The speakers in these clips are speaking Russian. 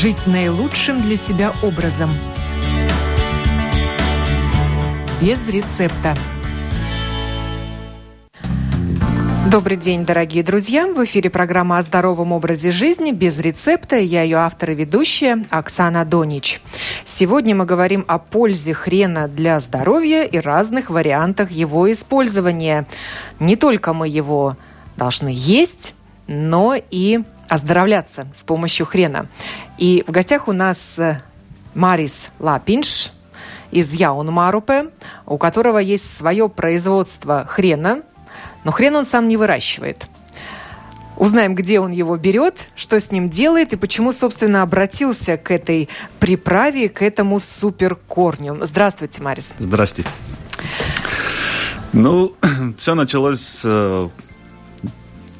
жить наилучшим для себя образом. Без рецепта. Добрый день, дорогие друзья! В эфире программа о здоровом образе жизни без рецепта. Я ее автор и ведущая Оксана Донич. Сегодня мы говорим о пользе хрена для здоровья и разных вариантах его использования. Не только мы его должны есть, но и оздоровляться с помощью хрена. И в гостях у нас э, Марис Лапинш из Яунмарупе, у которого есть свое производство хрена – но хрен он сам не выращивает. Узнаем, где он его берет, что с ним делает и почему, собственно, обратился к этой приправе, к этому суперкорню. Здравствуйте, Марис. Здравствуйте. Ну, все началось э,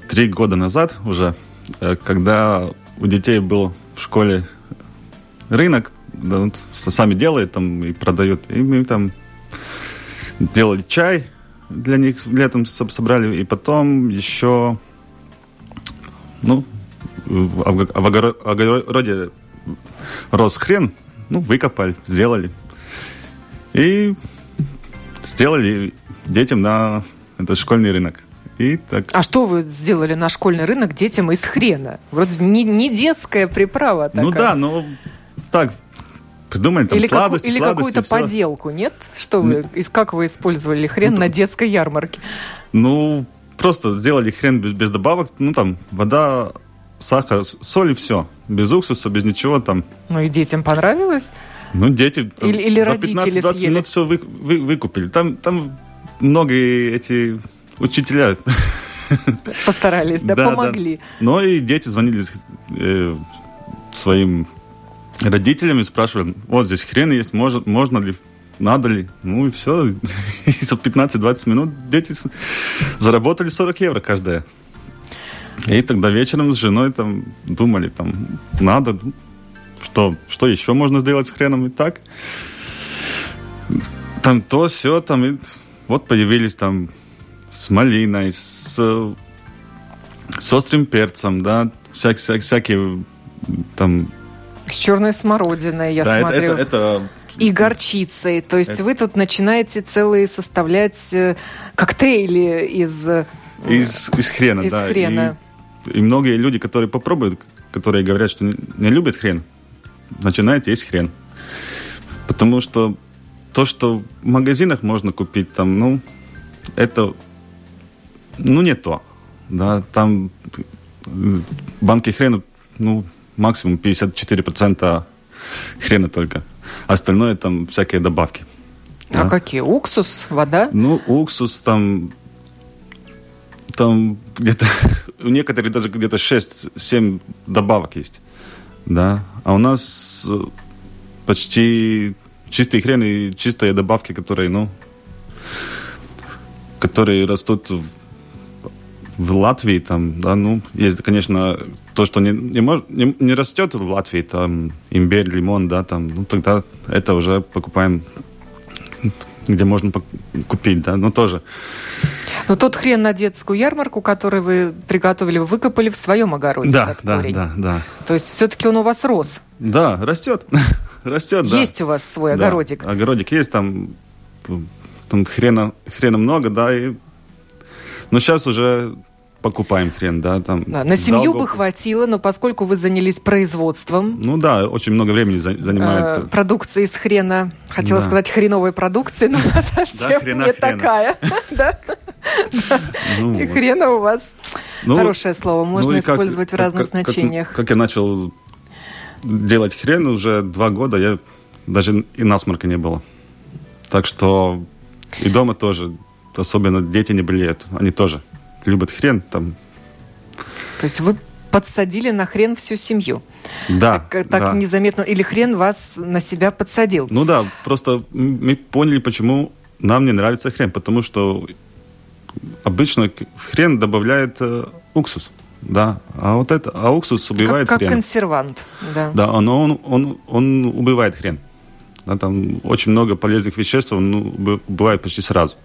три года назад уже, когда у детей был в школе рынок, да, сами делают там и продают. И мы там делали чай, для них летом собрали, и потом еще, ну, в огороде рос хрен, ну, выкопали, сделали. И сделали детям на этот школьный рынок. И так. А что вы сделали на школьный рынок детям из хрена? Вроде не, не детская приправа такая. Ну да, но так, придумали там или сладости, как, Или какую-то поделку, нет? Что вы, ну, из как вы использовали хрен ну, на детской ярмарке? Ну, просто сделали хрен без, без добавок, ну там вода, сахар, соль и все. Без уксуса, без ничего там. Ну и детям понравилось? Ну, дети там, или, или за 15-20 минут все вы, вы, выкупили. Там, там многие эти учителя Постарались, да, да помогли. Да. Но и дети звонили э, своим родителями, спрашивали, вот здесь хрен есть, может, можно ли, надо ли. Ну и все. И за 15-20 минут дети заработали 40 евро каждая. И тогда вечером с женой там думали, там, надо, что, что еще можно сделать с хреном и так. Там то, все, там, и вот появились там с малиной, с, с острым перцем, да, всякие, всякие, всякие там с черной смородиной, я да, смотрю. Это, это, это... И горчицей. То есть это... вы тут начинаете целые составлять э, коктейли из... Э, из, из хрена, из да. Хрена. И, и многие люди, которые попробуют, которые говорят, что не любят хрен, начинают есть хрен. Потому что то, что в магазинах можно купить, там, ну, это, ну, не то. Да, там банки хрена, ну, максимум 54% хрена только. Остальное там всякие добавки. А да? какие? Уксус, вода? Ну, уксус там там где-то у некоторых даже где-то 6-7 добавок есть. Да. А у нас почти чистый хрен и чистые добавки, которые, ну, которые растут в в Латвии там, да, ну, есть, конечно, то, что не, не, мож, не, не растет в Латвии, там, имбирь, лимон, да, там, ну, тогда это уже покупаем, где можно купить, да, но тоже. Но тот хрен на детскую ярмарку, который вы приготовили, вы выкопали в своем огороде. Да, да, корень. да, да. То есть все-таки он у вас рос? Да, растет, растет, да. Есть у вас свой огородик? Да, огородик есть, там, там хрена, хрена много, да, и но сейчас уже покупаем хрен, да, там. Да, на семью бы хватило, но поскольку вы занялись производством. Ну да, очень много времени занимает. Э, продукции из хрена. Хотела да. сказать хреновой продукции, но она совсем да, не такая. Ну И хрена у вас ну, хорошее слово, ну можно использовать в разных значениях. Как я начал делать хрен уже два года, я даже и насморка не было. Так что и дома тоже, особенно дети не болеют, они тоже любят хрен там. То есть вы подсадили на хрен всю семью. Да. Так, так да. незаметно. Или хрен вас на себя подсадил. Ну да, просто мы поняли, почему нам не нравится хрен. Потому что обычно хрен добавляет э, уксус. Да, а вот это, а уксус убивает как, как хрен. консервант, да. Да, он, он, он, он убивает хрен. Да, там очень много полезных веществ, он ну, убивает почти сразу.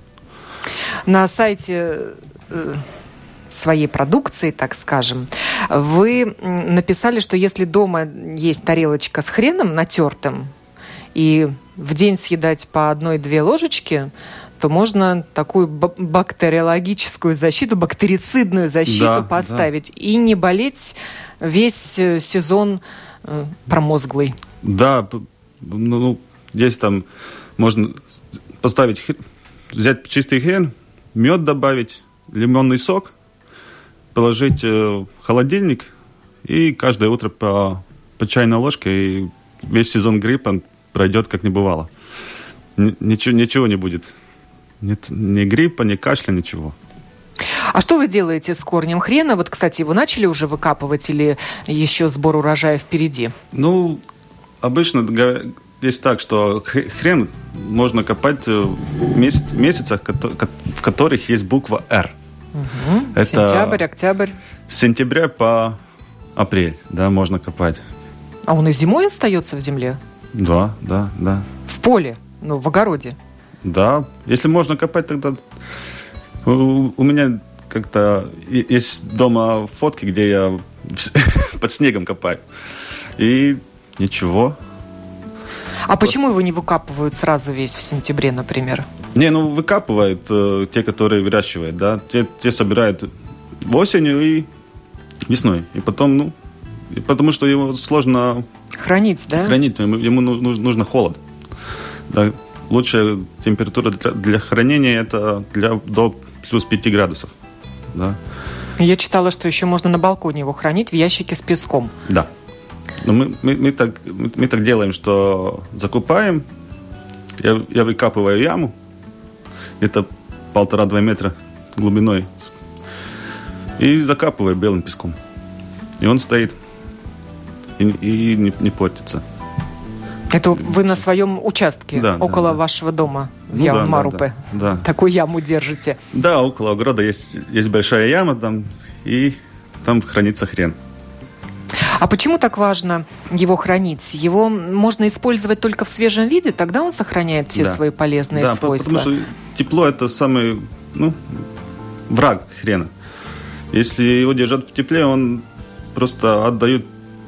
На сайте Э, своей продукции, так скажем, Вы написали, что если дома есть тарелочка с хреном натертым, и в день съедать по одной-две ложечки, то можно такую бактериологическую защиту, бактерицидную защиту да, поставить да. и не болеть весь э, сезон э, промозглый. Да, ну, ну, здесь там можно поставить, взять чистый хрен, мед добавить, лимонный сок, положить э, в холодильник и каждое утро по, по чайной ложке, и весь сезон гриппа пройдет как не бывало. Ничего, ничего не будет. Нет ни гриппа, ни кашля, ничего. А что вы делаете с корнем хрена? Вот, кстати, его начали уже выкапывать или еще сбор урожая впереди? Ну, обычно есть так, что хрен можно копать в месяц, месяцах, в которых есть буква «Р». Угу. Это Сентябрь, октябрь. С сентября по апрель, да, можно копать. А он и зимой остается в земле? Да, да, да. В поле, ну, в огороде? Да, если можно копать, тогда... У, у меня как-то есть дома фотки, где я под снегом копаю. И ничего. А почему его не выкапывают сразу весь в сентябре, например? Не, ну выкапывают э, те, которые выращивают, да. Те, те собирают осенью и весной. И потом, ну, и потому что его сложно хранить, да? Хранить, ему, ему нужно холод. Да, лучшая температура для, для хранения это для, до плюс 5 градусов. Да. Я читала, что еще можно на балконе его хранить в ящике с песком. Да. Но мы, мы, мы, так, мы, мы так делаем, что закупаем, я, я выкапываю яму, где-то полтора-два метра глубиной, и закапываю белым песком. И он стоит и, и не, не портится. Это вы на своем участке, да, около да, да. вашего дома, в ну, Ямарупе, да, да, да. такую яму держите? Да, около огорода есть, есть большая яма там, и там хранится хрен. А почему так важно его хранить? Его можно использовать только в свежем виде, тогда он сохраняет все да. свои полезные да, свойства. Потому что тепло это самый, ну, враг хрена. Если его держат в тепле, он просто отдает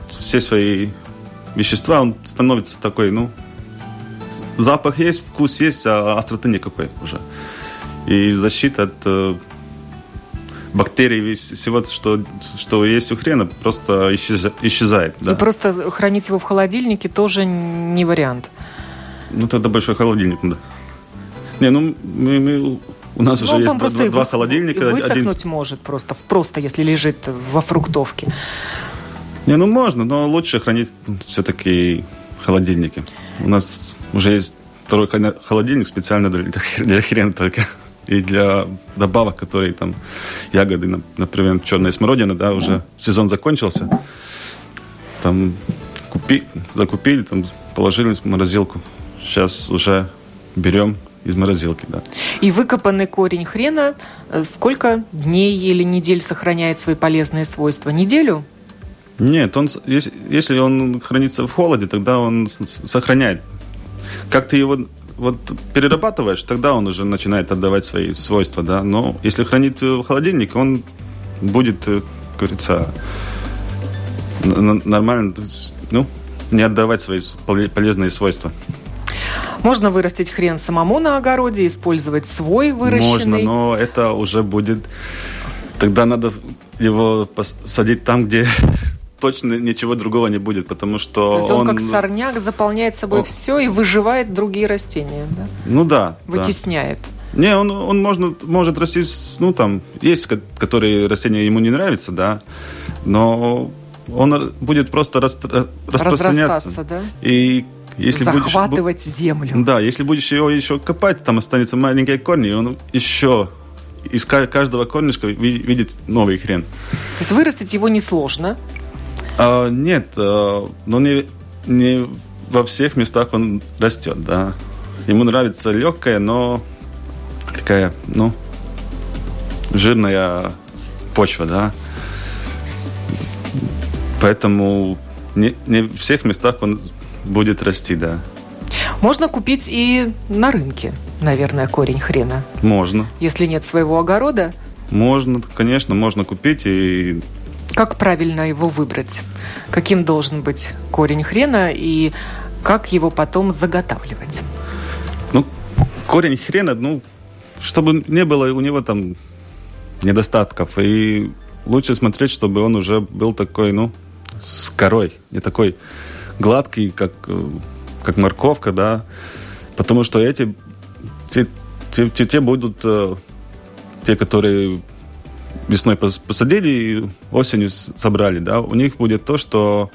все свои вещества, он становится такой, ну, запах есть, вкус есть, а остроты никакой уже. И защита от э, бактерий, всего, что, что есть у хрена, просто исчезает. Да? И просто хранить его в холодильнике тоже не вариант. Ну, тогда большой холодильник, да. Не, ну, мы, мы, у нас ну, уже есть два, два, два холодильника. Высохнуть один... может просто, просто если лежит во фруктовке. Не, ну можно, но лучше хранить все-таки в холодильнике. У нас уже есть второй холодильник специально для, для хрена только. И для добавок, которые там ягоды, например, черная смородина, да, уже сезон закончился. Там купи, закупили, там положили в морозилку. Сейчас уже берем из морозилки, да. И выкопанный корень хрена э, сколько дней или недель сохраняет свои полезные свойства? Неделю? Нет, он, если, если он хранится в холоде, тогда он сохраняет. Как ты его вот перерабатываешь, тогда он уже начинает отдавать свои свойства, да. Но если хранить в холодильнике, он будет, э, как говорится, нормально, ну, не отдавать свои полезные свойства. Можно вырастить хрен самому на огороде, использовать свой выращенный? Можно, но это уже будет... Тогда надо его посадить там, где точно ничего другого не будет, потому что То есть он, он как сорняк заполняет собой он... все и выживает другие растения, да? Ну да. Вытесняет. Да. Не, он, он можно, может расти, ну там, есть, которые растения ему не нравятся, да, но он будет просто распро- распространяться. да? И если Захватывать будешь, землю. Да, если будешь его еще копать, там останется маленькие корни, и он еще из каждого корнишка видит новый хрен. То есть вырастить его несложно. А, нет, а, но не, не во всех местах он растет, да. Ему нравится легкая, но такая, ну, жирная почва, да. Поэтому не, не в всех местах он будет расти, да. Можно купить и на рынке, наверное, корень хрена. Можно. Если нет своего огорода. Можно, конечно, можно купить и Как правильно его выбрать? Каким должен быть корень хрена и как его потом заготавливать? Ну, корень хрена, ну, чтобы не было у него там недостатков. И лучше смотреть, чтобы он уже был такой, ну, с корой, не такой гладкий, как, как морковка, да. Потому что эти, те, те, те, те будут, э, те, которые весной посадили и осенью собрали, да, у них будет то, что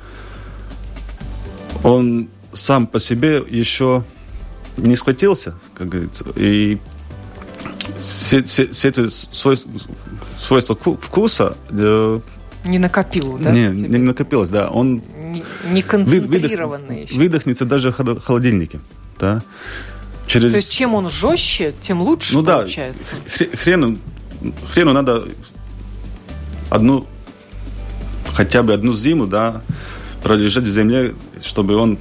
он сам по себе еще не схватился, как говорится, и все, все, все эти свойства, свойства вкуса э, не накопил, да? Не, не накопилось, да. Он не, не концентрированный выдох, еще. Выдохнется даже в холодильнике, да. Через... То есть чем он жестче, тем лучше ну, получается. Да, хрену, хрену надо одну, хотя бы одну зиму, да, пролежать в земле, чтобы он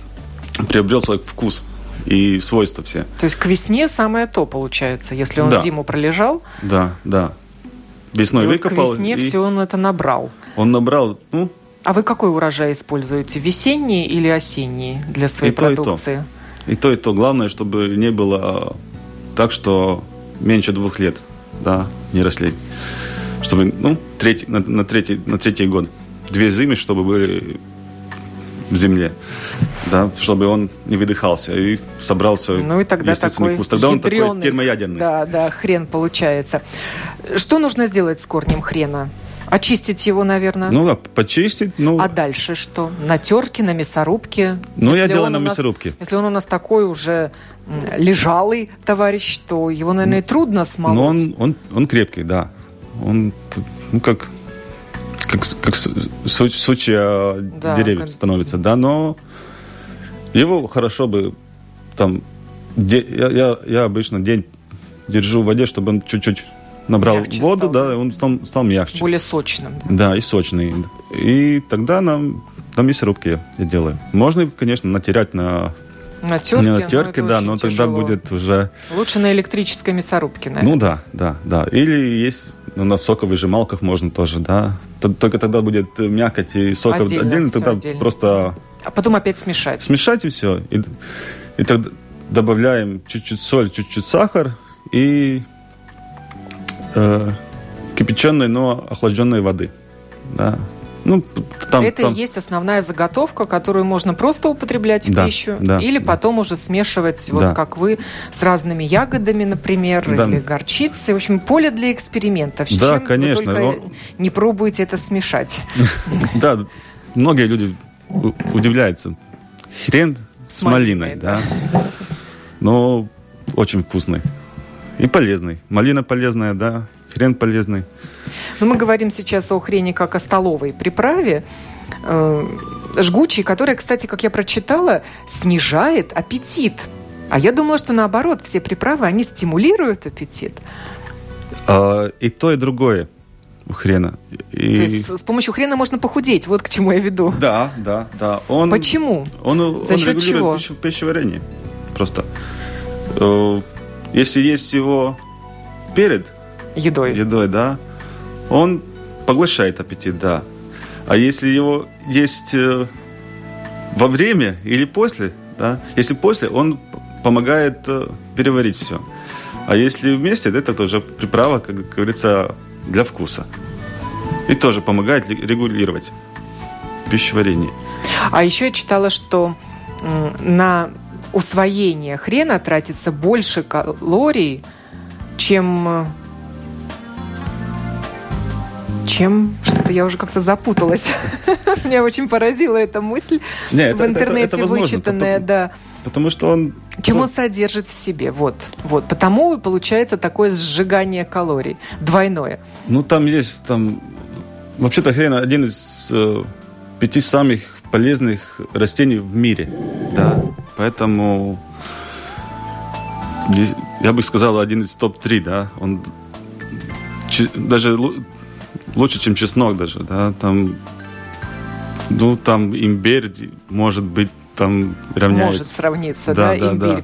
приобрел свой вкус и свойства все. То есть к весне самое то получается, если он да. зиму пролежал. Да, да. Весной и выкопал. Вот к весне и... все он это набрал. Он набрал, ну. А вы какой урожай используете? Весенний или осенний для своей и продукции? То, и, то. и то, и то. Главное, чтобы не было так, что меньше двух лет, да, не росли. Чтобы, ну, третий, на, на, третий, на третий год. Две зимы, чтобы были в земле, да, чтобы он не выдыхался и собрался ну и тогда такой вкус. Тогда он такой термоядерный. Да, да, хрен получается. Что нужно сделать с корнем хрена? Очистить его, наверное. Ну, да, почистить. Ну... А дальше что? На терке, на мясорубке? Ну, если я делаю на мясорубке. Если он у нас такой уже лежалый товарищ, то его, наверное, трудно смолоть. Но он, он, он крепкий, да. Он, ну, как как, как суч, сучья да, деревьев как... становится, да, но его хорошо бы там, де, я, я, я обычно день держу в воде, чтобы он чуть-чуть набрал мягче воду, стал. да, он стал, стал мягче. Более сочным. Да? да, и сочный. И тогда нам, там есть рубки я делаю. Можно, конечно, натерять на на терке? На терке, но да, но тяжело. тогда будет уже... Лучше на электрической мясорубке, наверное. Ну да, да, да. Или есть на соковыжималках можно тоже, да. Только тогда будет мякоть и сок отдельно, отдельно тогда отдельно. просто... А потом опять смешать. Смешать и все. И, и тогда добавляем чуть-чуть соль, чуть-чуть сахар и э, кипяченой, но охлажденной воды. Да. Ну, там, это там... и есть основная заготовка, которую можно просто употреблять в да, пищу, да, или да. потом уже смешивать, вот да. как вы, с разными ягодами, например, да. или горчицей. В общем, поле для экспериментов. Да, Чем конечно. Вы но... не пробуете это смешать. Да, многие люди удивляются. Хрен с малиной, да. Но очень вкусный. И полезный. Малина полезная, да. Хрен полезный. Но мы говорим сейчас о хрени как о столовой приправе, э, жгучей, которая, кстати, как я прочитала, снижает аппетит. А я думала, что наоборот, все приправы, они стимулируют аппетит. А, и то, и другое у хрена. И... То есть с помощью хрена можно похудеть, вот к чему я веду. Да, да, да. Он, Почему? Он, За он счет чего? Пищу, пищеварение. Просто. Э, если есть его перед едой, едой да, он поглощает аппетит, да. А если его есть э, во время или после, да, если после, он помогает э, переварить все. А если вместе, это тоже приправа, как говорится, для вкуса. И тоже помогает регулировать пищеварение. А еще я читала, что на усвоение хрена тратится больше калорий, чем э, чем что-то я уже как-то запуталась. Меня очень поразила эта мысль Нет, в интернете это, это, это вычитанная, да. Потому что он... Чем он содержит в себе, вот. вот. Потому получается такое сжигание калорий, двойное. Ну, там есть, там... Вообще-то хрен один из э, пяти самых полезных растений в мире, да. Поэтому я бы сказал, один из топ-3, да. Он даже лучше, чем чеснок даже, да, там, ну, там имбирь, может быть, там равняется. Может сравниться, да, да, да имбирь. Да.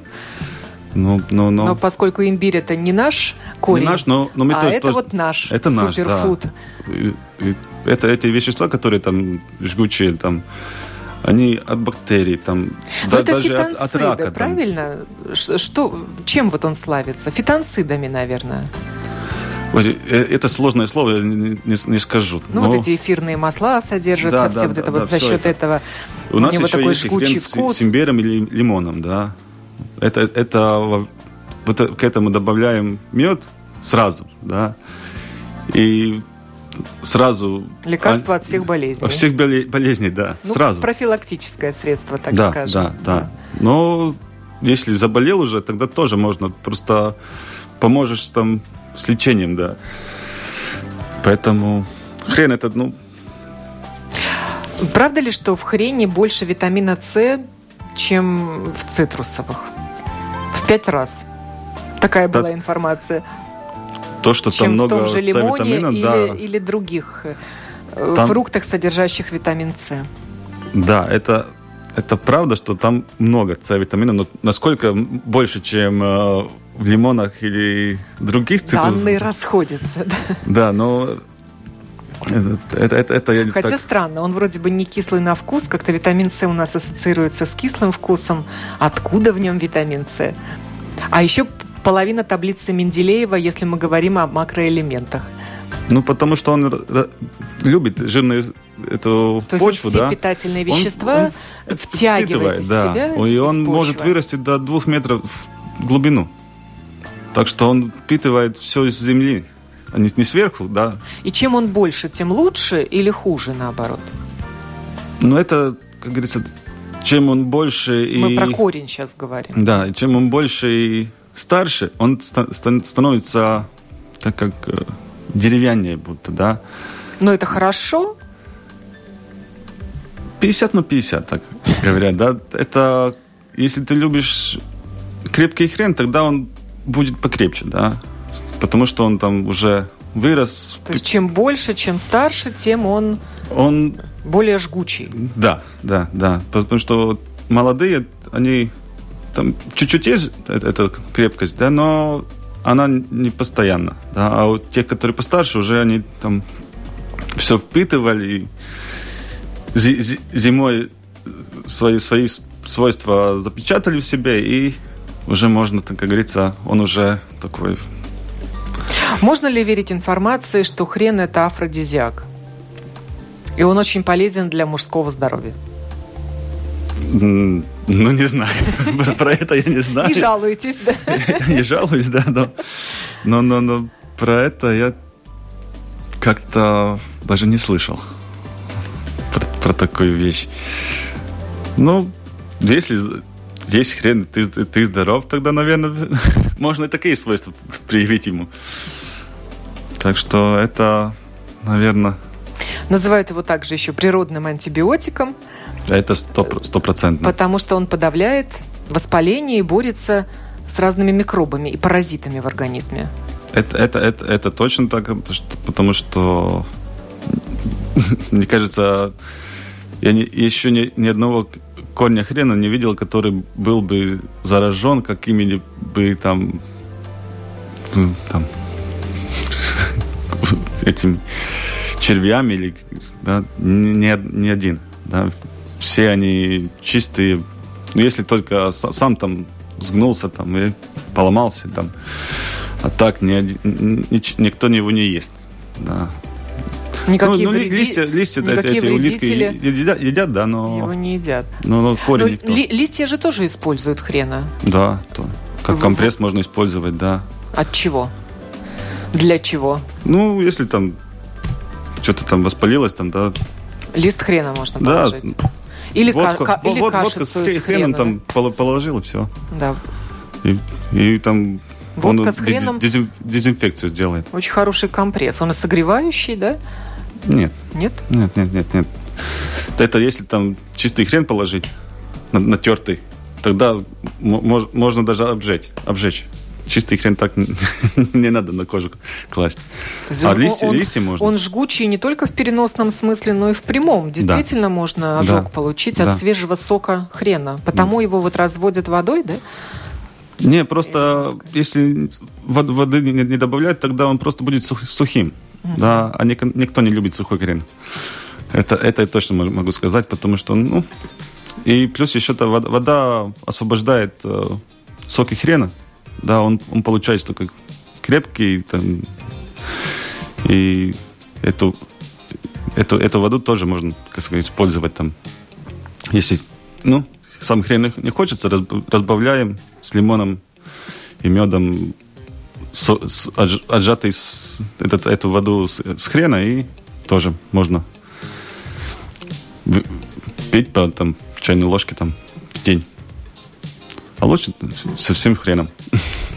Ну, ну, ну. Но поскольку имбирь это не наш корень, не наш, но, но мы а то, это тоже, вот наш это суперфуд. Наш, да. и, и это эти вещества, которые там жгучие, там они от бактерий, там, да, даже от, от рака. Правильно? Там. Что, чем вот он славится? Фитонцидами, наверное. Э, это сложное слово, я не, не, скажу. Ну, но... вот эти эфирные масла содержатся, да, все да, вот это да, вот за счет это. этого. У, У нас еще такой есть жгучий вкус. с, с имбирем или лимоном, да. Это, это вот к этому добавляем мед сразу, да. И сразу... Лекарство а, от всех болезней. От всех болезней, да, ну, сразу. профилактическое средство, так да, скажем. Да, да, да. Но если заболел уже, тогда тоже можно. Просто поможешь там с лечением, да. Поэтому хрен этот, ну... Правда ли, что в хрене больше витамина С, чем в цитрусовых? В пять раз. Такая да. была информация то, что чем там много в том же лимоне витамина, или, да. или других э, там... фруктах, содержащих витамин С. Да, это, это правда, что там много С-витамина, но насколько больше, чем э, в лимонах или других цитрусах? Данные расходятся, да. Да, но это, это, это я Хотя так... странно, он вроде бы не кислый на вкус, как-то витамин С у нас ассоциируется с кислым вкусом. Откуда в нем витамин С? А еще половина таблицы Менделеева, если мы говорим о макроэлементах. Ну, потому что он любит жирную эту То почву, есть он все да? питательные вещества он, он втягивает из да. себя И он может вырасти до двух метров в глубину. Так что он впитывает все из земли, а не, не сверху, да. И чем он больше, тем лучше или хуже, наоборот? Ну, это, как говорится, чем он больше Мы и... про корень сейчас говорим. Да, чем он больше и старше, он становится так как э, деревяннее будто, да. Но это хорошо? 50 на 50, так говорят, да. Это, если ты любишь крепкий хрен, тогда он будет покрепче, да. Потому что он там уже вырос. То есть чем больше, чем старше, тем он, он более жгучий. Да, да, да. Потому что молодые, они там чуть-чуть есть эта крепкость, да, но она не постоянно. Да, а у тех, которые постарше, уже они там все впитывали, зимой свои, свои свойства запечатали в себе, и уже можно, так как говорится, он уже такой... Можно ли верить информации, что хрен – это афродизиак? И он очень полезен для мужского здоровья? Ну, не знаю. Про это я не знаю. Не жалуетесь, да? Не жалуюсь, да, но, но, но, но про это я как-то даже не слышал. Про, про такую вещь. Ну, если есть хрен, ты, ты здоров, тогда, наверное, можно и такие свойства проявить ему. Так что это, наверное... Называют его также еще природным антибиотиком – это стопроцентно. Потому что он подавляет воспаление и борется с разными микробами и паразитами в организме. Это, это, это, это точно так, потому что, мне кажется, я не, еще ни, ни одного корня хрена не видел, который был бы заражен какими-либо там, там этим червями или да, ни, ни один. Да все они чистые. Ну, если только сам там сгнулся там и поломался там. А так ни, ни, никто его не ест. Да. Никакие ну, ну, вреди... листья, листья никакие эти улитки едят, едят, да, но... Его не едят. Но, но корень но никто. Ли, листья же тоже используют хрена. Да, то. как компресс можно использовать, да. От чего? Для чего? Ну, если там что-то там воспалилось, там, да. Лист хрена можно положить. Да, или, водку, ка- или вод, водка с хреном, хреном там положил и все. Да. И, и там Водка он с хреном... дезин, дезинфекцию сделает. Очень хороший компресс. Он и согревающий, да? Нет. Нет? Нет, нет, нет, нет. Это если там чистый хрен положить, натертый, тогда можно даже обжечь. обжечь чистый хрен так не надо на кожу класть. А он, листья, он, листья можно. Он жгучий не только в переносном смысле, но и в прямом. Действительно да. можно ожог да. получить да. от свежего сока хрена. Потому да. его вот разводят водой, да? Не, просто если воды не добавлять, тогда он просто будет сухим. Mm-hmm. Да, а никто не любит сухой хрен. Это, это я точно могу сказать, потому что, ну, и плюс еще -то вода, вода освобождает э, соки хрена, да, он, он получается только крепкий, там, и эту, эту, эту воду тоже можно, как сказать, использовать там, если, ну, сам хрен не хочется, разбавляем с лимоном и медом со, с, отжатый с, этот, эту воду с, с хрена и тоже можно пить по там, чайной ложке там, в день. А лучше со всем хреном.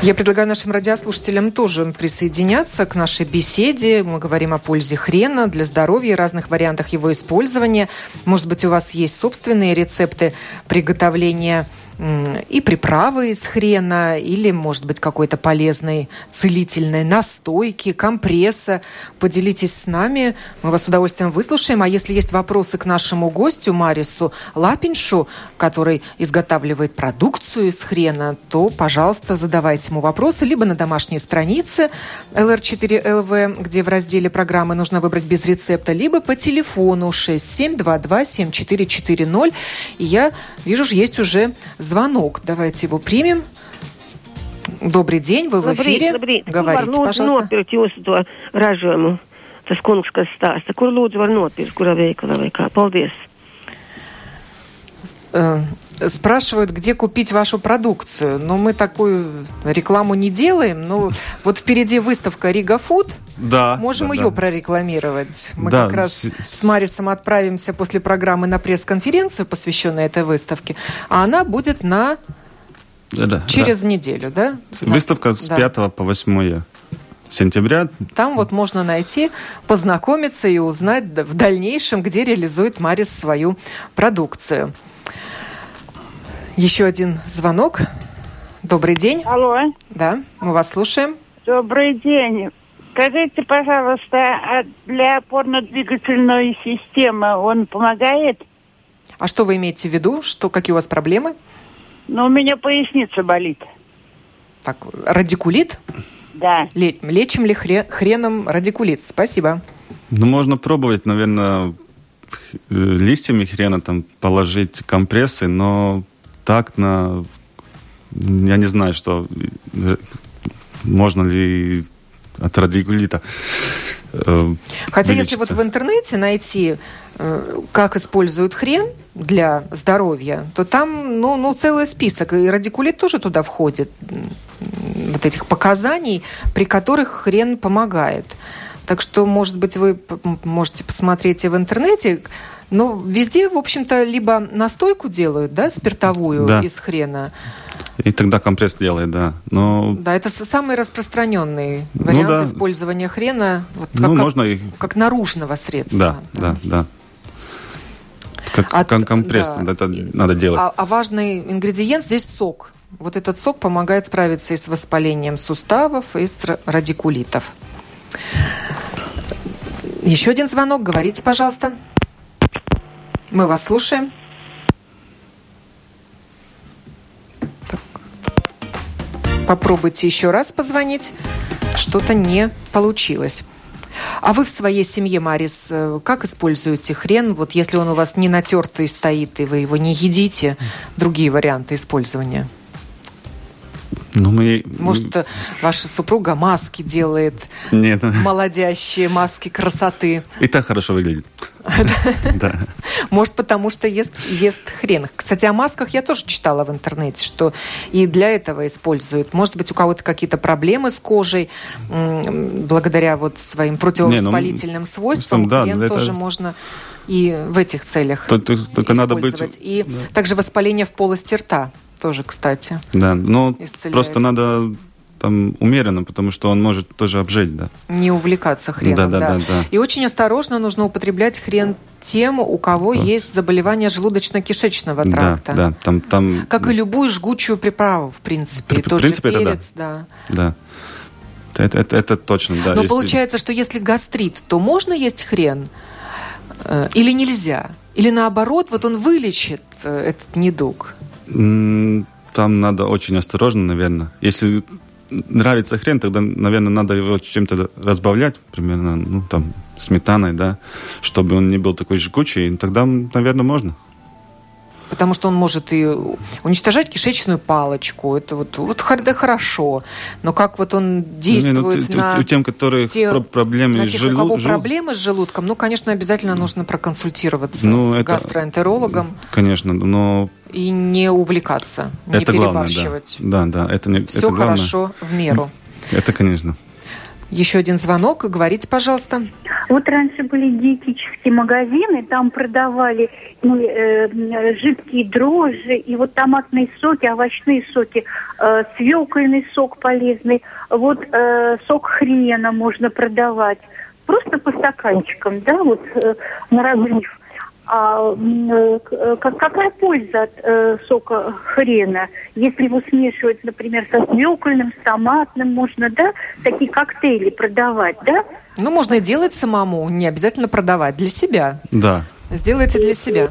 Я предлагаю нашим радиослушателям тоже присоединяться к нашей беседе. Мы говорим о пользе хрена для здоровья и разных вариантах его использования. Может быть, у вас есть собственные рецепты приготовления и приправы из хрена, или, может быть, какой-то полезной целительной настойки, компресса. Поделитесь с нами, мы вас с удовольствием выслушаем. А если есть вопросы к нашему гостю Марису Лапиншу, который изготавливает продукцию из хрена, то, пожалуйста, задавайте ему вопросы либо на домашней странице LR4LV, где в разделе программы нужно выбрать без рецепта, либо по телефону 6722 7440. И я вижу, есть уже звонок. Давайте его примем. Добрый день, вы в эфире. Labrīt. Говорите, Var пожалуйста. nopirkt jūsu to ražojumu. Tas kungs, kas stāsta, kur lūdzu var nopirkt, kurā veikalā vai kā. Paldies. Спрашивают, где купить вашу продукцию. Но мы такую рекламу не делаем. Но вот впереди выставка Рига Фуд. Да. Можем да, ее да. прорекламировать. Мы Да, как раз с- Марисом отправимся после программы на пресс-конференцию, посвященную этой выставке. А она будет на Да, да, через неделю, да? да. Выставка с Да. 5 по 8 сентября. Там вот можно найти, познакомиться и узнать в дальнейшем, где реализует Марис свою продукцию. Еще один звонок. Добрый день. Алло, Да, мы вас слушаем. добрый день. Скажите, пожалуйста, а для опорно-двигательной системы он помогает? А что вы имеете в виду? Что, какие у вас проблемы? Ну, у меня поясница болит. Так, радикулит? Да. Ле- Лечим ли хре- хреном радикулит? Спасибо. Ну, можно пробовать, наверное, э, листьями хрена там положить компрессы, но так на... Я не знаю, что... Можно ли от радикулита э, Хотя если вот в интернете найти, э, как используют хрен для здоровья, то там ну, ну, целый список. И радикулит тоже туда входит. Вот этих показаний, при которых хрен помогает. Так что, может быть, вы можете посмотреть и в интернете. Но везде, в общем-то, либо настойку делают, да, спиртовую Да. из хрена. И тогда компресс делает, да. Но Да, это самый распространенный Ну вариант да. использования хрена. Вот ну, как, как- можно и... как наружного средства. Да, да, да. Как, От- как компресс, да. это надо делать. А, а важный ингредиент здесь сок. Вот этот сок помогает справиться и с воспалением суставов, и с ра- радикулитов. Еще один звонок. Говорите, пожалуйста. Мы вас слушаем. Так. Попробуйте еще раз позвонить. Что-то не получилось. А вы в своей семье, Марис, э, как используете хрен? Вот если он у вас не натертый стоит, и вы его не едите, другие варианты использования? Ну, мы... Может, ваша супруга маски делает, Нет, молодящие маски красоты. и так хорошо выглядит. Да. Может, потому что ест, ест хрен. Кстати, о масках я тоже читала в интернете, что и для этого используют. Может быть, у кого-то какие-то проблемы с кожей, благодаря вот своим противовоспалительным свойствам. да, хрен тоже можно и в этих целях То- то- Только надо быть... использовать. И также воспаление в полости рта тоже, кстати. Да, но исцеляет. просто надо там умеренно, потому что он может тоже обжечь, да. Не увлекаться хреном, Да, да, да, да. И очень осторожно нужно употреблять хрен тем, у кого есть заболевание желудочно-кишечного Да, тракта. да, там, там... Как и любую жгучую приправу, в принципе. При- тот в принципе, же это да. перец, да. Да. Это, это, это точно, да. Но если- получается, что если гастрит, то можно есть хрен э, или нельзя? Или наоборот, вот он вылечит э, этот недуг? Там надо очень осторожно, наверное. Если нравится хрен, тогда, наверное, надо его чем-то разбавлять, примерно, ну, там, сметаной, да, чтобы он не был такой жгучий, тогда, наверное, можно потому что он может и уничтожать кишечную палочку. Это вот, вот да, хорошо. Но как вот он действует не, ну, на... У тем, которые те, проблемы на тех, с желудком. У кого проблемы с желудком, ну, конечно, обязательно нужно проконсультироваться ну, с это, гастроэнтерологом. Конечно, но... И не увлекаться, не это перебарщивать. Главное, да. да, да, это не, Все это хорошо в меру. Это, конечно. Еще один звонок. Говорите, пожалуйста. Вот раньше были диетические магазины, там продавали ну, э, жидкие дрожжи, и вот томатные соки, овощные соки, э, свекольный сок полезный, вот э, сок хрена можно продавать. Просто по стаканчикам, да, вот э, на разрыв. А э, какая польза от э, сока хрена, если его смешивать, например, со свекольным, с томатным, можно, да, такие коктейли продавать, да? Ну, можно и делать самому, не обязательно продавать, для себя. Да. Сделайте для себя.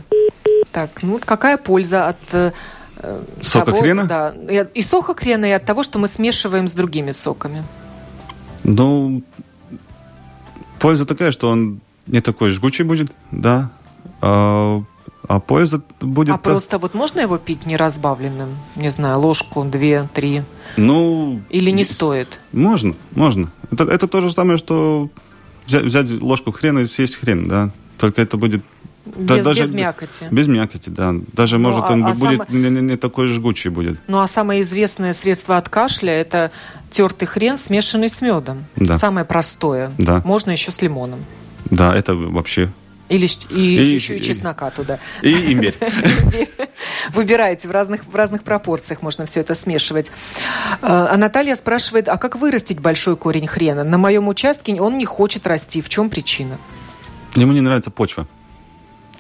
Так, ну, какая польза от э, Сока того, хрена? Да, и, и сока хрена, и от того, что мы смешиваем с другими соками. Ну, польза такая, что он не такой жгучий будет, да, а, а польза будет... А просто вот можно его пить неразбавленным? Не знаю, ложку, две, три? Ну... Или не стоит? Можно, можно. Это, это то же самое, что взять, взять ложку хрена и съесть хрен, да. Только это будет без, даже, без мякоти. Без мякоти, да. Даже, ну, может, а, он а будет сам... не, не, не такой жгучий будет. Ну, а самое известное средство от кашля – это тертый хрен, смешанный с медом. Да. Самое простое. Да. Можно еще с лимоном. Да, это вообще или и, и еще и, чеснока туда. И имбирь. Выбирайте, в разных, в разных пропорциях можно все это смешивать. А, а Наталья спрашивает, а как вырастить большой корень хрена? На моем участке он не хочет расти. В чем причина? Ему не нравится почва.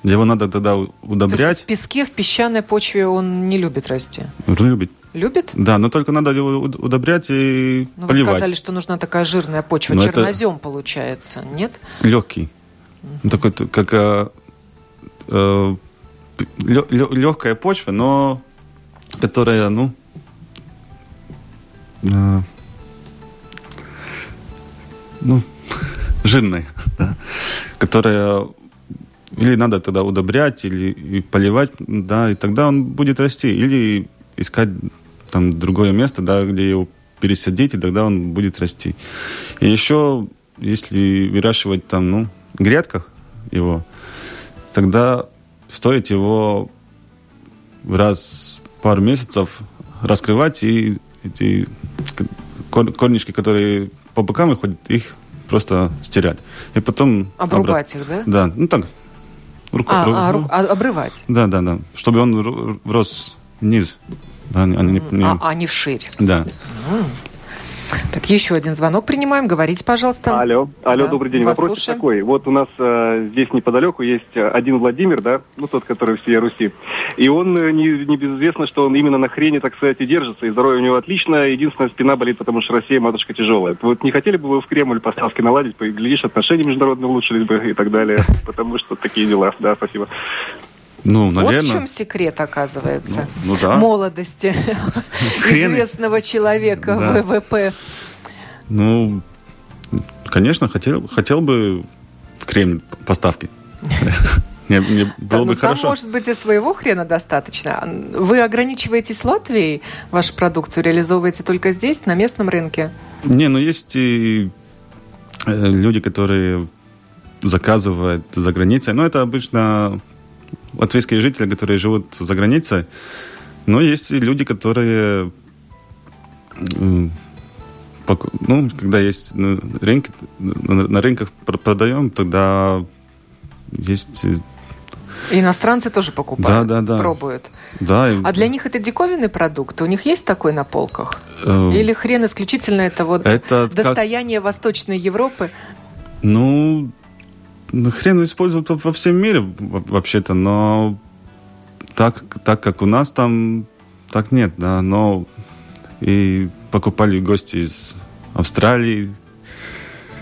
Его надо тогда удобрять. в песке, в песчаной почве он не любит расти? Любит. Любит? Да, но только надо его удобрять и но поливать. Вы сказали, что нужна такая жирная почва. Но Чернозем это... получается, нет? Легкий. Mm-hmm. Такой, как э, э, легкая почва, но которая, ну, э, ну, жирная, да, которая или надо тогда удобрять, или поливать, да, и тогда он будет расти. Или искать там другое место, да, где его пересадить, и тогда он будет расти. И еще, если выращивать там, ну, грядках его, тогда стоит его раз в пару месяцев раскрывать и эти корнишки, которые по бокам выходят, их просто стирать. И потом... Обрубать обрат... их, да? Да, ну так. Руку, а, руку, а, ру... а, обрывать? Да, да, да. Чтобы он рос вниз, а не, не... А, а не вширь. Да. Mm. Так, еще один звонок принимаем. Говорите, пожалуйста. Алло, алло, да. добрый день. Вас Вопрос слушаем. такой. Вот у нас э, здесь неподалеку есть э, один Владимир, да, ну тот, который в всей Руси. И он э, не, не безызвестно, что он именно на хрени, так сказать, и держится. И здоровье у него отлично. Единственная спина болит, потому что Россия матушка тяжелая. Вот не хотели бы вы в Кремль поставки наладить, глядишь, отношения международные улучшились бы и так далее. Потому что такие дела. Да, спасибо. Ну, наверное. Вот в чем секрет, оказывается. Ну, ну да. Молодости известного человека да. ВВП. Ну, конечно, хотел, хотел бы в Кремль поставки. Мне, мне было да, бы ну, хорошо. Там, может быть, и своего хрена достаточно. Вы ограничиваетесь Латвией, вашу продукцию реализовываете только здесь, на местном рынке? Не, ну есть и э, люди, которые заказывают за границей. Но это обычно латвийские жители, которые живут за границей. Но есть и люди, которые ну, когда есть рынки, на рынках продаем, тогда есть Иностранцы тоже покупают, да, да, да. пробуют. Да. А для них это диковинный продукт? У них есть такой на полках? Э, Или хрен исключительно это вот это достояние как... Восточной Европы? Ну, ну, хрен используют во всем мире вообще-то, но так, так как у нас там, так нет, да, но и покупали гости из Австралии,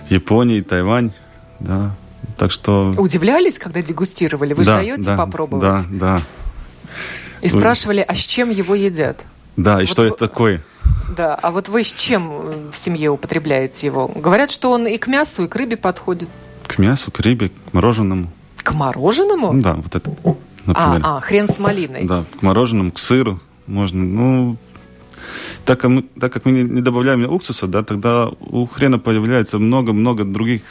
Японии, Тайвань, да, так что... Удивлялись, когда дегустировали? Вы да, же даете да, попробовать? Да, да. И спрашивали, а с чем его едят? Да, и вот что вы... это такое? Да, а вот вы с чем в семье употребляете его? Говорят, что он и к мясу, и к рыбе подходит. К мясу, к рыбе, к мороженому. К мороженому? Да, вот это, например. А, а хрен с малиной. Да, к мороженому, к сыру можно. Ну, так как мы, так как мы не добавляем уксуса, да, тогда у хрена появляется много-много других,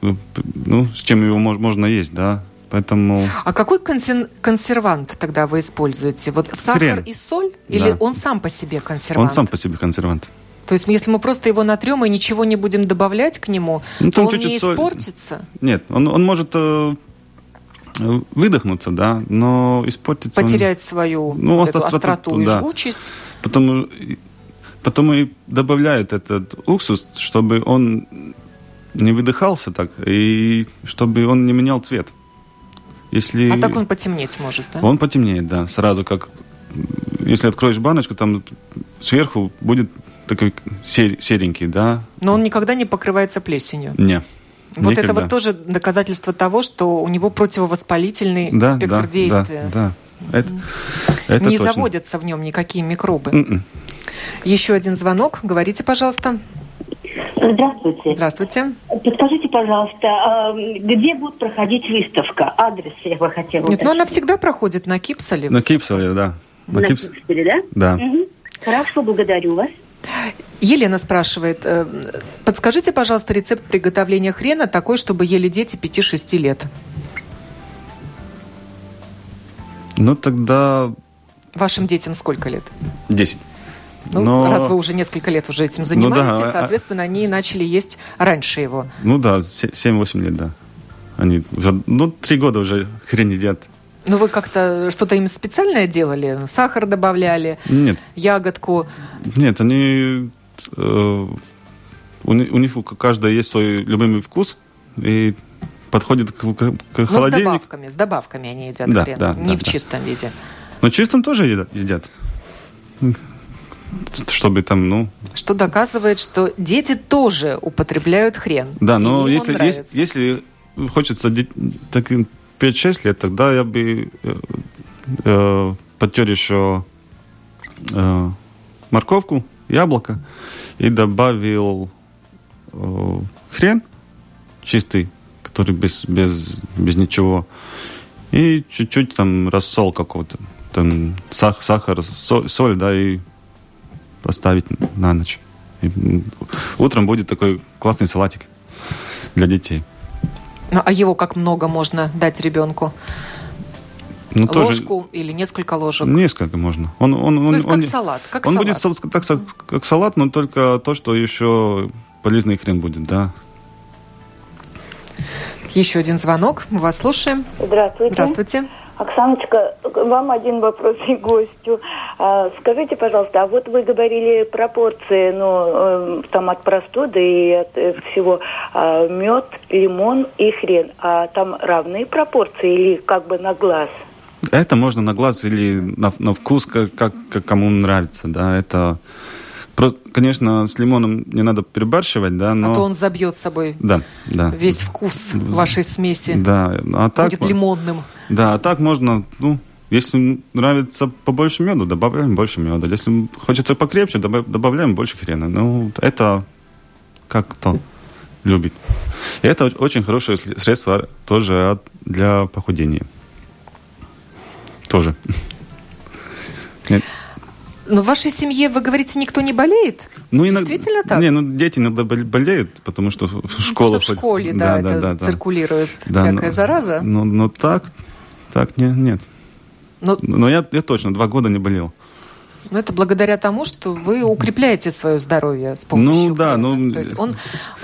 ну, с чем его можно есть, да. Поэтому... А какой консервант тогда вы используете? Вот сахар Хрен. и соль? Или да. он сам по себе консервант? Он сам по себе консервант. То есть, если мы просто его натрем и ничего не будем добавлять к нему, ну, то он чуть -чуть не соль... испортится? Нет, он, он может э, выдохнуться, да, но испортится... Потерять он... свою ну, вот остроту, остроту и да. жгучесть? Потому, потому и добавляют этот уксус, чтобы он не выдыхался так, и чтобы он не менял цвет. Если... А так он потемнеть может, да? Он потемнеет, да, сразу как... Если откроешь баночку, там сверху будет такой серенький, да. Но он никогда не покрывается плесенью? Не. Вот Никогда. это вот тоже доказательство того, что у него противовоспалительный да, спектр да, действия. Да, да. Это, это не точно. заводятся в нем никакие микробы. Mm-mm. М-м. Еще один звонок. Говорите, пожалуйста. Здравствуйте. Здравствуйте. Подскажите, пожалуйста, где будет проходить выставка? Адрес я бы хотела Нет, ну она всегда проходит на Кипсале. На Кипсале, да. На, на Кипс... Кипсале, да? Да. Угу. Хорошо, благодарю вас. Елена спрашивает, э, подскажите, пожалуйста, рецепт приготовления хрена такой, чтобы ели дети 5-6 лет. Ну, тогда... Вашим детям сколько лет? 10. Ну, Но... раз вы уже несколько лет уже этим занимаетесь, ну, да, а- соответственно, они начали есть раньше его. Ну да, 7-8 лет, да. Они уже, ну, три года уже хрень едят. Ну, вы как-то что-то им специальное делали? Сахар добавляли? Нет. Ягодку? Нет, они... Э, у, у них у каждого есть свой любимый вкус, и подходит к, к, к холодильнику. с добавками, с добавками они едят да, хрен, да, не да, в да. чистом виде. Но чистом тоже едят. Чтобы там, ну... Что доказывает, что дети тоже употребляют хрен. Да, но если, если, если хочется таким 5-6 лет, тогда я бы э, э, подтер еще э, морковку, яблоко и добавил э, хрен чистый, который без, без, без ничего. И чуть-чуть там рассол какого-то. Там сах, сахар, соль, соль, да, и поставить на ночь. И утром будет такой классный салатик для детей. Ну, а его как много можно дать ребенку? Ну, Ложку тоже... или несколько ложек? Несколько можно. Он, он, он, есть он, как салат? Как он салат. будет так, как салат, но только то, что еще полезный хрен будет, да. Еще один звонок. Мы вас слушаем. Здравствуйте. Здравствуйте. Оксаночка, вам один вопрос и гостю. А, скажите, пожалуйста, а вот вы говорили пропорции, ну, э, там от простуды и от э, всего а, мед, лимон и хрен. А там равные пропорции или как бы на глаз? Это можно на глаз или на, на вкус, как, как, как кому нравится, да, это... Просто, конечно, с лимоном не надо перебарщивать, да, но... А то он забьет с собой да, да. весь вкус вашей смеси. Да, а так... Будет лимонным. Да, а так можно, ну, если нравится побольше меда, добавляем больше меда. Если хочется покрепче, добавляем больше хрена. Ну, это как кто любит. И это очень хорошее средство тоже для похудения. Тоже. Но в вашей семье, вы говорите, никто не болеет? Ну, Действительно иногда, так? Не, ну дети иногда болеют, потому что в школе... Ну, в школе, да, да, это да, циркулирует да, всякая но, зараза. Но, но так, так не, нет. Но, но я, я точно два года не болел. Ну, это благодаря тому, что вы укрепляете свое здоровье с помощью Ну, да, ну... То есть он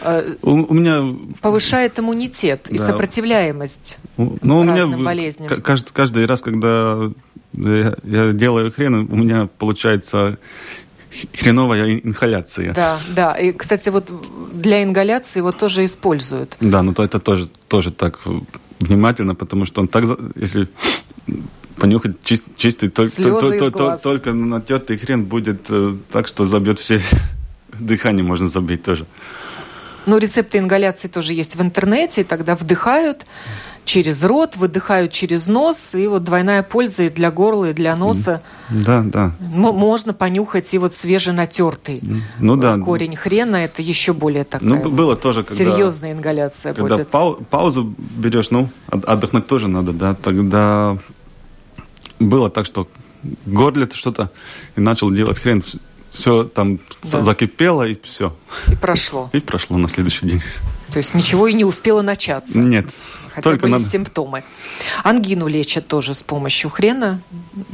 э, у, у меня... повышает иммунитет да. и сопротивляемость ну, разным у меня болезням. Каждый, каждый раз, когда я, я делаю хрен, у меня получается хреновая ингаляция. Да, да. И, кстати, вот для ингаляции его тоже используют. Да, но то это тоже, тоже так внимательно, потому что он так, если понюхать чист, чистый, только, то, то, то, только натертый хрен будет э, так, что забьет все дыхание, можно забить тоже. Ну, рецепты ингаляции тоже есть в интернете, тогда вдыхают через рот, выдыхают через нос, и вот двойная польза и для горла, и для носа. Да, да. можно понюхать и вот свеженатертый ну, да. корень хрена, это еще более такая ну, было тоже, когда, серьезная ингаляция когда будет. Пау паузу берешь, ну, отдохнуть тоже надо, да, тогда было так, что горле что-то и начал делать хрен, все там да. закипело и все. И прошло. И прошло на следующий день. То есть ничего и не успело начаться? Нет. Хотя только были надо... симптомы. Ангину лечат тоже с помощью хрена?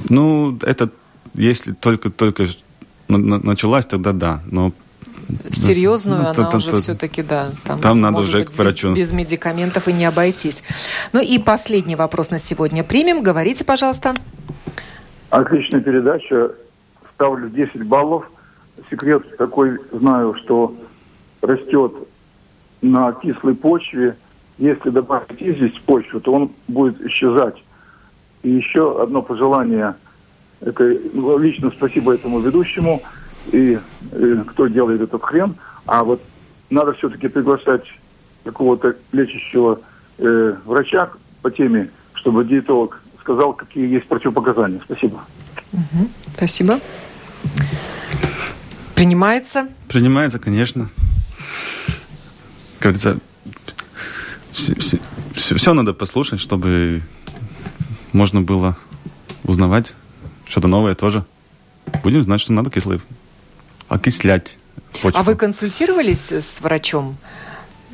Ну, это если только-только началась, тогда да. Но серьезную, ну, она там, уже там, все-таки, да. Там, там надо уже быть, к врачу. Без, без медикаментов и не обойтись. Ну и последний вопрос на сегодня примем. Говорите, пожалуйста. Отличная передача. Ставлю 10 баллов. Секрет такой знаю, что растет на кислой почве. Если добавить известь в почву, то он будет исчезать. И еще одно пожелание. Это лично спасибо этому ведущему и, и кто делает этот хрен. А вот надо все-таки приглашать какого-то лечащего э, врача по теме, чтобы диетолог сказал, какие есть противопоказания. Спасибо. Угу. Спасибо. Принимается? Принимается, конечно. Как говорится, все, все, все, все надо послушать, чтобы можно было узнавать что-то новое тоже. Будем знать, что надо кислое окислять почву. А вы консультировались с врачом?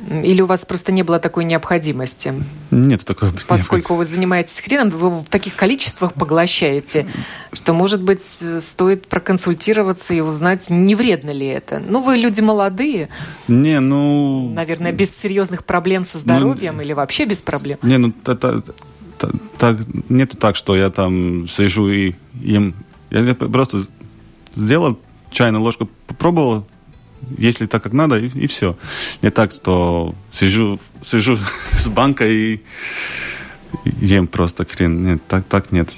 Или у вас просто не было такой необходимости? Нет такой Поскольку вы занимаетесь хреном, вы в таких количествах поглощаете, что, может быть, стоит проконсультироваться и узнать, не вредно ли это. Ну, вы люди молодые. Не, ну... Наверное, без серьезных проблем со здоровьем ну, или вообще без проблем. Не, ну, это, так, нету так, что я там сижу и им... Я просто сделал чайную ложку, попробовал, если так, как надо, и, и все. Не так, что сижу, сижу с банкой и ем просто хрен. Нет, так, так нет.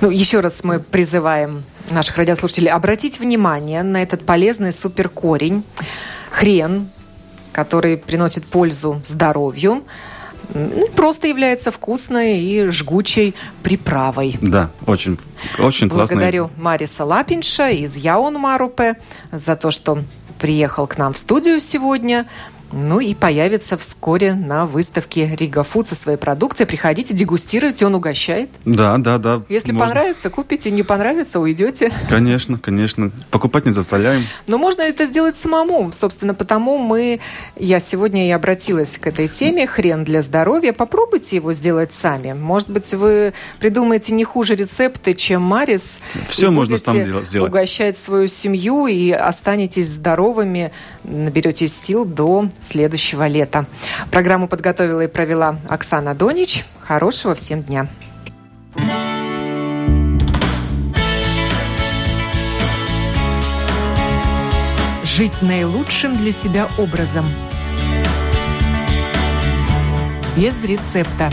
Ну, еще раз мы призываем наших радиослушателей обратить внимание на этот полезный суперкорень, хрен, который приносит пользу здоровью, ну, просто является вкусной и жгучей приправой. Да, очень, очень классно. Благодарю Мариса Лапинша из Яун Марупе за то, что приехал к нам в студию сегодня. Ну и появится вскоре на выставке Рига Фуд со своей продукцией. Приходите, дегустируйте, он угощает. Да, да, да. Если можно. понравится, купите, не понравится, уйдете. Конечно, конечно. Покупать не заставляем. Но можно это сделать самому. Собственно, потому мы, я сегодня и обратилась к этой теме «Хрен для здоровья». Попробуйте его сделать сами. Может быть, вы придумаете не хуже рецепты, чем Марис. Все можно там сделать. угощать свою семью и останетесь здоровыми, наберетесь сил до следующего лета. Программу подготовила и провела Оксана Донич. Хорошего всем дня. Жить наилучшим для себя образом. Без рецепта.